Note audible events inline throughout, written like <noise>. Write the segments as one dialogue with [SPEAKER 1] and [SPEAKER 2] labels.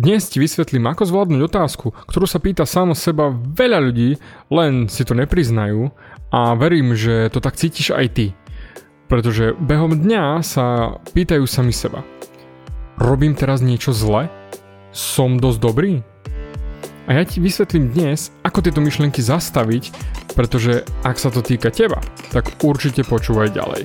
[SPEAKER 1] Dnes ti vysvetlím, ako zvládnuť otázku, ktorú sa pýta samo seba veľa ľudí, len si to nepriznajú a verím, že to tak cítiš aj ty. Pretože behom dňa sa pýtajú sami seba. Robím teraz niečo zle? Som dosť dobrý? A ja ti vysvetlím dnes, ako tieto myšlienky zastaviť, pretože ak sa to týka teba, tak určite počúvaj ďalej.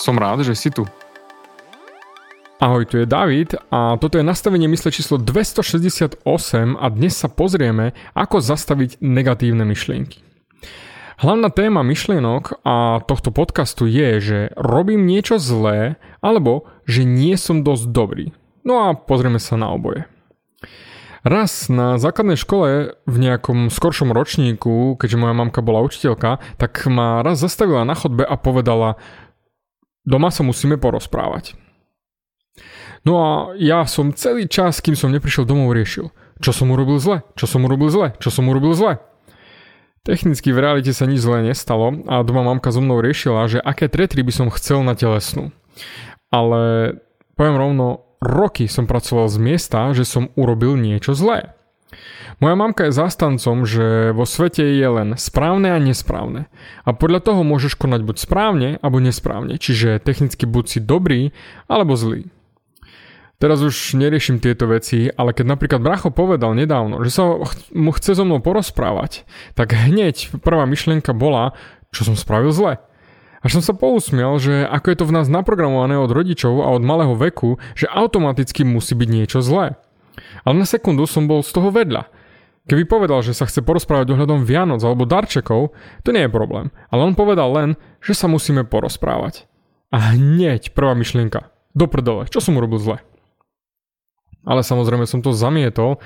[SPEAKER 1] Som rád, že si tu. Ahoj, tu je David a toto je nastavenie mysle číslo 268 a dnes sa pozrieme, ako zastaviť negatívne myšlienky. Hlavná téma myšlienok a tohto podcastu je, že robím niečo zlé alebo že nie som dosť dobrý. No a pozrieme sa na oboje. Raz na základnej škole v nejakom skoršom ročníku, keďže moja mamka bola učiteľka, tak ma raz zastavila na chodbe a povedala, Doma sa musíme porozprávať. No a ja som celý čas, kým som neprišiel domov, riešil, čo som urobil zle, čo som urobil zle, čo som urobil zle. Technicky v realite sa nič zle nestalo a doma mamka so mnou riešila, že aké tretry by som chcel na telesnú. Ale poviem rovno, roky som pracoval z miesta, že som urobil niečo zlé. Moja mamka je zástancom, že vo svete je len správne a nesprávne. A podľa toho môžeš konať buď správne, alebo nesprávne. Čiže technicky buď si dobrý, alebo zlý. Teraz už neriešim tieto veci, ale keď napríklad Bracho povedal nedávno, že sa mu chce so mnou porozprávať, tak hneď prvá myšlienka bola, čo som spravil zle. Až som sa pousmiel, že ako je to v nás naprogramované od rodičov a od malého veku, že automaticky musí byť niečo zlé. Ale na sekundu som bol z toho vedľa Keby povedal, že sa chce porozprávať ohľadom Vianoc alebo darčekov, to nie je problém. Ale on povedal len, že sa musíme porozprávať. A hneď prvá myšlienka. Do prdele, čo som urobil zle? Ale samozrejme som to zamietol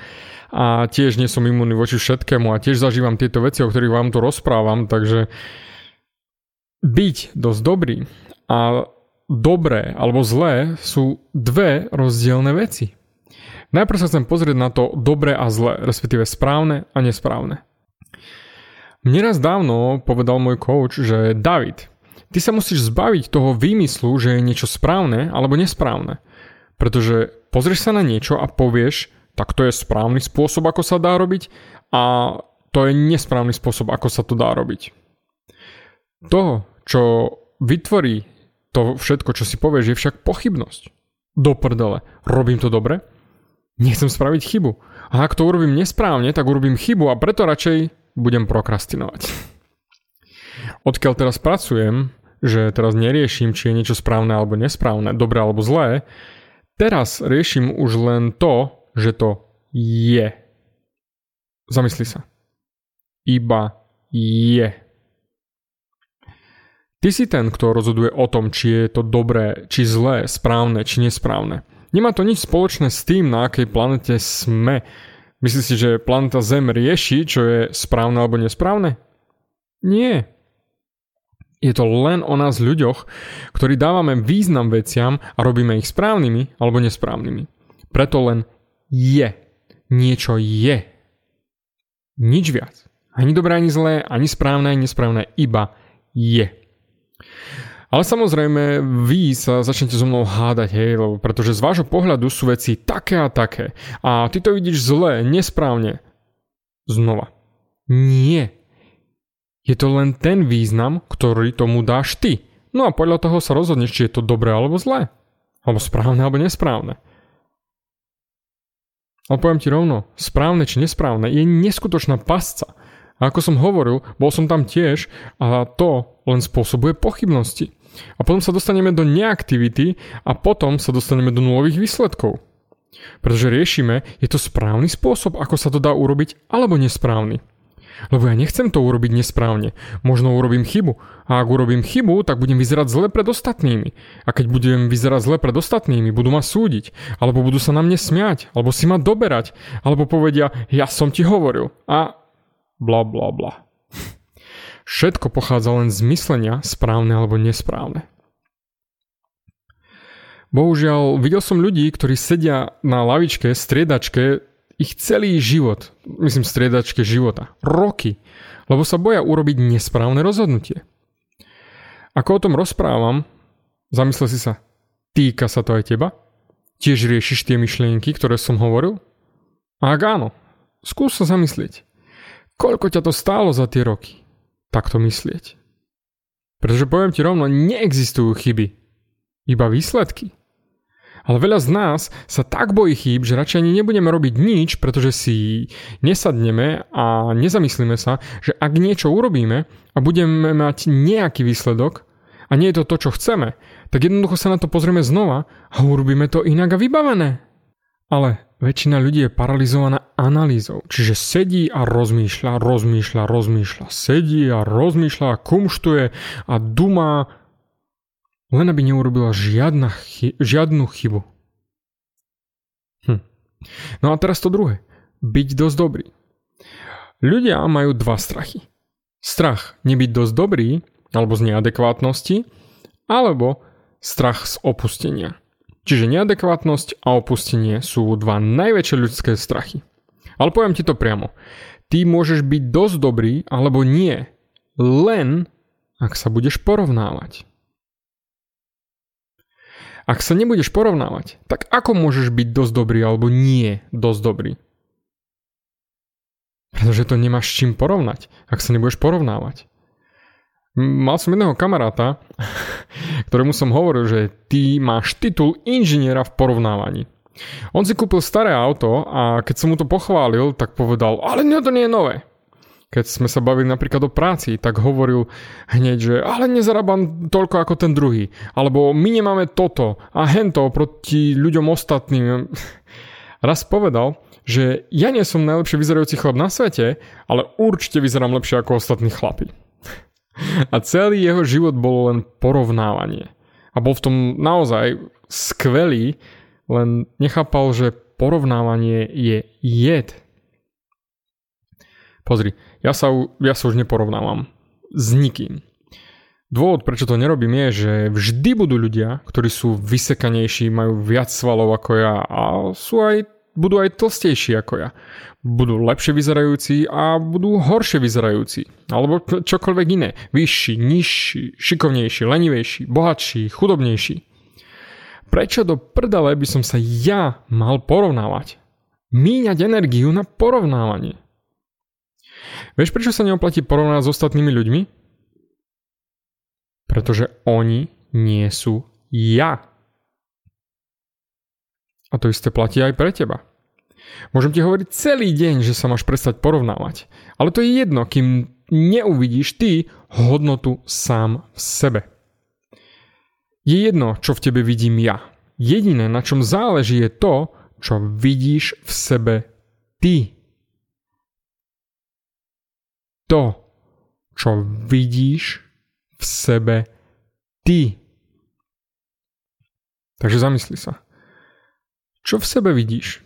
[SPEAKER 1] a tiež nie som imunný voči všetkému a tiež zažívam tieto veci, o ktorých vám tu rozprávam, takže byť dosť dobrý a dobré alebo zlé sú dve rozdielne veci. Najprv sa chcem pozrieť na to dobré a zlé, respektíve správne a nesprávne. Mne raz dávno povedal môj coach, že David, ty sa musíš zbaviť toho výmyslu, že je niečo správne alebo nesprávne. Pretože pozrieš sa na niečo a povieš, tak to je správny spôsob, ako sa dá robiť a to je nesprávny spôsob, ako sa to dá robiť. To, čo vytvorí to všetko, čo si povieš, je však pochybnosť. Do prdele. Robím to dobre? Nechcem spraviť chybu. A ak to urobím nesprávne, tak urobím chybu a preto radšej budem prokrastinovať. Odkiaľ teraz pracujem, že teraz neriešim, či je niečo správne alebo nesprávne, dobré alebo zlé, teraz riešim už len to, že to je. Zamysli sa. Iba je. Ty si ten, kto rozhoduje o tom, či je to dobré, či zlé, správne, či nesprávne. Nemá to nič spoločné s tým, na akej planete sme. Myslíš si, že planeta Zem rieši, čo je správne alebo nesprávne? Nie. Je to len o nás ľuďoch, ktorí dávame význam veciam a robíme ich správnymi alebo nesprávnymi. Preto len je. Niečo je. Nič viac. Ani dobré, ani zlé, ani správne, ani nesprávne. Iba je. Ale samozrejme, vy sa začnete so mnou hádať, hej, lebo pretože z vášho pohľadu sú veci také a také. A ty to vidíš zle, nesprávne. Znova. Nie. Je to len ten význam, ktorý tomu dáš ty. No a podľa toho sa rozhodneš, či je to dobré alebo zlé. Alebo správne, alebo nesprávne. Ale poviem ti rovno, správne či nesprávne je neskutočná pasca. A ako som hovoril, bol som tam tiež a to len spôsobuje pochybnosti. A potom sa dostaneme do neaktivity a potom sa dostaneme do nulových výsledkov. Pretože riešime, je to správny spôsob, ako sa to dá urobiť, alebo nesprávny. Lebo ja nechcem to urobiť nesprávne. Možno urobím chybu. A ak urobím chybu, tak budem vyzerať zle pred ostatnými. A keď budem vyzerať zle pred ostatnými, budú ma súdiť. Alebo budú sa na mne smiať. Alebo si ma doberať. Alebo povedia, ja som ti hovoril. A bla bla bla. Všetko pochádza len z myslenia, správne alebo nesprávne. Bohužiaľ, videl som ľudí, ktorí sedia na lavičke, striedačke ich celý život, myslím striedačke života, roky, lebo sa boja urobiť nesprávne rozhodnutie. Ako o tom rozprávam, zamysle si sa, týka sa to aj teba? Tiež riešiš tie myšlienky, ktoré som hovoril? Ak áno, skús sa zamyslieť. Koľko ťa to stálo za tie roky? Takto myslieť. Pretože poviem ti rovno, neexistujú chyby. Iba výsledky. Ale veľa z nás sa tak bojí chýb, že radšej ani nebudeme robiť nič, pretože si nesadneme a nezamyslíme sa, že ak niečo urobíme a budeme mať nejaký výsledok a nie je to to, čo chceme, tak jednoducho sa na to pozrieme znova a urobíme to inak a vybavené. Ale väčšina ľudí je paralizovaná analýzou, čiže sedí a rozmýšľa, rozmýšľa, rozmýšľa, sedí a rozmýšľa kumštuje a dumá len aby neurobila žiadna chy- žiadnu chybu. Hm. No a teraz to druhé. Byť dosť dobrý. Ľudia majú dva strachy. Strach nebyť dosť dobrý, alebo z neadekvátnosti, alebo strach z opustenia. Čiže neadekvátnosť a opustenie sú dva najväčšie ľudské strachy. Ale poviem ti to priamo. Ty môžeš byť dosť dobrý, alebo nie. Len ak sa budeš porovnávať. Ak sa nebudeš porovnávať, tak ako môžeš byť dosť dobrý alebo nie dosť dobrý? Pretože to nemáš s čím porovnať, ak sa nebudeš porovnávať. Mal som jedného kamaráta, <laughs> ktorému som hovoril, že ty máš titul inžiniera v porovnávaní. On si kúpil staré auto a keď som mu to pochválil, tak povedal, ale nie, to nie je nové keď sme sa bavili napríklad o práci, tak hovoril hneď, že ale nezarábam toľko ako ten druhý. Alebo my nemáme toto a hento proti ľuďom ostatným. <laughs> Raz povedal, že ja nie som najlepšie vyzerajúci chlap na svete, ale určite vyzerám lepšie ako ostatní chlapi. A celý jeho život bolo len porovnávanie. A bol v tom naozaj skvelý, len nechápal, že porovnávanie je jed. Pozri, ja sa, ja sa už neporovnávam s nikým. Dôvod, prečo to nerobím je, že vždy budú ľudia, ktorí sú vysekanejší, majú viac svalov ako ja a sú aj, budú aj tlstejší ako ja. Budú lepšie vyzerajúci a budú horšie vyzerajúci. Alebo čokoľvek iné. Vyšší, nižší, šikovnejší, lenivejší, bohatší, chudobnejší. Prečo do prdele by som sa ja mal porovnávať? Míňať energiu na porovnávanie. Vieš, prečo sa neoplatí porovnať s ostatnými ľuďmi? Pretože oni nie sú ja. A to isté platí aj pre teba. Môžem ti hovoriť celý deň, že sa máš prestať porovnávať. Ale to je jedno, kým neuvidíš ty hodnotu sám v sebe. Je jedno, čo v tebe vidím ja. Jediné, na čom záleží, je to, čo vidíš v sebe ty to, čo vidíš v sebe ty. Takže zamysli sa. Čo v sebe vidíš?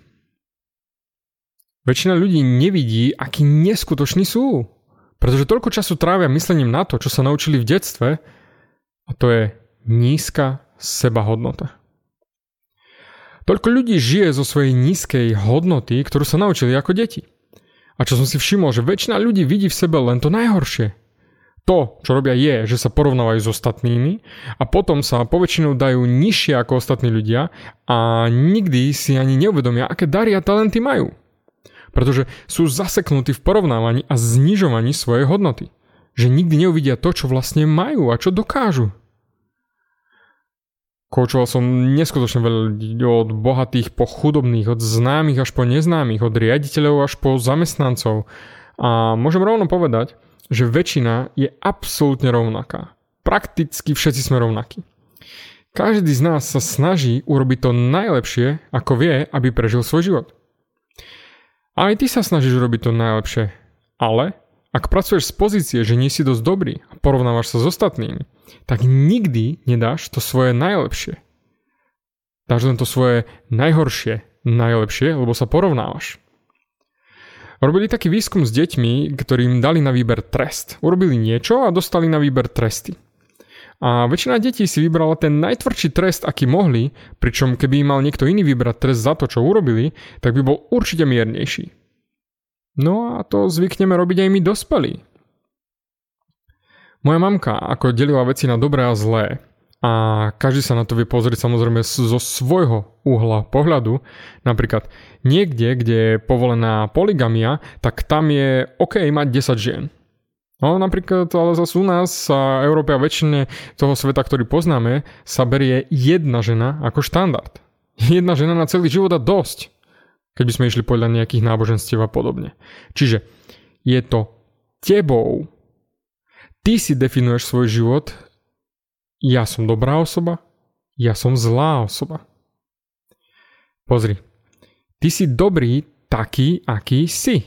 [SPEAKER 1] Väčšina ľudí nevidí, aký neskutoční sú. Pretože toľko času trávia myslením na to, čo sa naučili v detstve, a to je nízka sebahodnota. Toľko ľudí žije zo svojej nízkej hodnoty, ktorú sa naučili ako deti. A čo som si všimol, že väčšina ľudí vidí v sebe len to najhoršie. To, čo robia je, že sa porovnávajú s ostatnými a potom sa poväčšinou dajú nižšie ako ostatní ľudia a nikdy si ani neuvedomia, aké dary a talenty majú. Pretože sú zaseknutí v porovnávaní a znižovaní svojej hodnoty. Že nikdy neuvidia to, čo vlastne majú a čo dokážu. Koučoval som neskutočne veľa od bohatých po chudobných, od známych až po neznámych, od riaditeľov až po zamestnancov. A môžem rovno povedať, že väčšina je absolútne rovnaká. Prakticky všetci sme rovnakí. Každý z nás sa snaží urobiť to najlepšie, ako vie, aby prežil svoj život. Aj ty sa snažíš urobiť to najlepšie. Ale ak pracuješ z pozície, že nie si dosť dobrý a porovnávaš sa s ostatnými, tak nikdy nedáš to svoje najlepšie. Dáš len to svoje najhoršie, najlepšie, lebo sa porovnávaš. Robili taký výskum s deťmi, ktorým dali na výber trest. Urobili niečo a dostali na výber tresty. A väčšina detí si vybrala ten najtvrdší trest, aký mohli, pričom keby mal niekto iný vybrať trest za to, čo urobili, tak by bol určite miernejší. No a to zvykneme robiť aj my dospelí. Moja mamka ako delila veci na dobré a zlé a každý sa na to vie pozrieť samozrejme zo svojho uhla pohľadu. Napríklad niekde, kde je povolená poligamia, tak tam je OK mať 10 žien. No napríklad, ale zase u nás a Európe a väčšine toho sveta, ktorý poznáme, sa berie jedna žena ako štandard. <laughs> Jedna žena na celý život a dosť. Keď by sme išli podľa nejakých náboženstiev a podobne. Čiže je to tebou Ty si definuješ svoj život, ja som dobrá osoba, ja som zlá osoba. Pozri, ty si dobrý taký, aký si.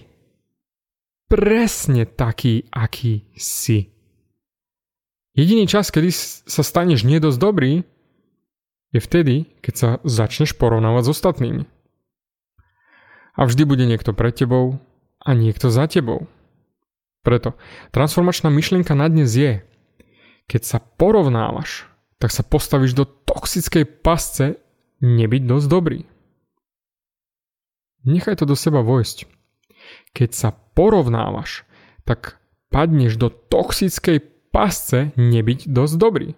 [SPEAKER 1] Presne taký, aký si. Jediný čas, kedy sa staneš nedosť dobrý, je vtedy, keď sa začneš porovnávať s ostatnými. A vždy bude niekto pred tebou a niekto za tebou. Preto transformačná myšlienka na dnes je, keď sa porovnávaš, tak sa postavíš do toxickej pasce nebyť dosť dobrý. Nechaj to do seba vojsť. Keď sa porovnávaš, tak padneš do toxickej pasce nebyť dosť dobrý.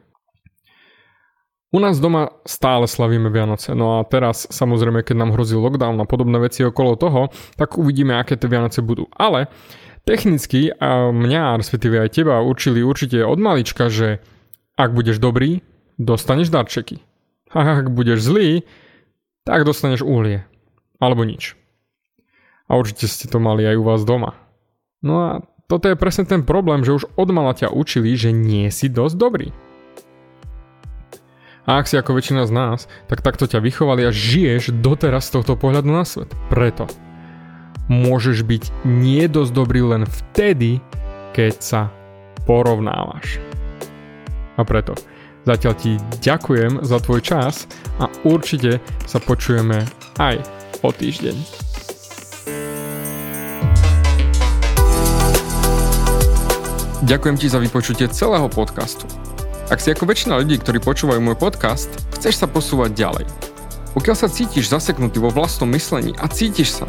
[SPEAKER 1] U nás doma stále slavíme Vianoce, no a teraz samozrejme, keď nám hrozí lockdown a podobné veci okolo toho, tak uvidíme, aké tie Vianoce budú. Ale Technicky a mňa, respektíve aj teba, učili určite od malička, že ak budeš dobrý, dostaneš darčeky. A ak budeš zlý, tak dostaneš uhlie. Alebo nič. A určite ste to mali aj u vás doma. No a toto je presne ten problém, že už od mala ťa učili, že nie si dosť dobrý. A ak si ako väčšina z nás, tak takto ťa vychovali a žiješ doteraz z tohto pohľadu na svet. Preto môžeš byť nie dosť dobrý len vtedy, keď sa porovnávaš. A preto zatiaľ ti ďakujem za tvoj čas a určite sa počujeme aj o týždeň. Ďakujem ti za vypočutie celého podcastu. Ak si ako väčšina ľudí, ktorí počúvajú môj podcast, chceš sa posúvať ďalej. Pokiaľ sa cítiš zaseknutý vo vlastnom myslení a cítiš sa,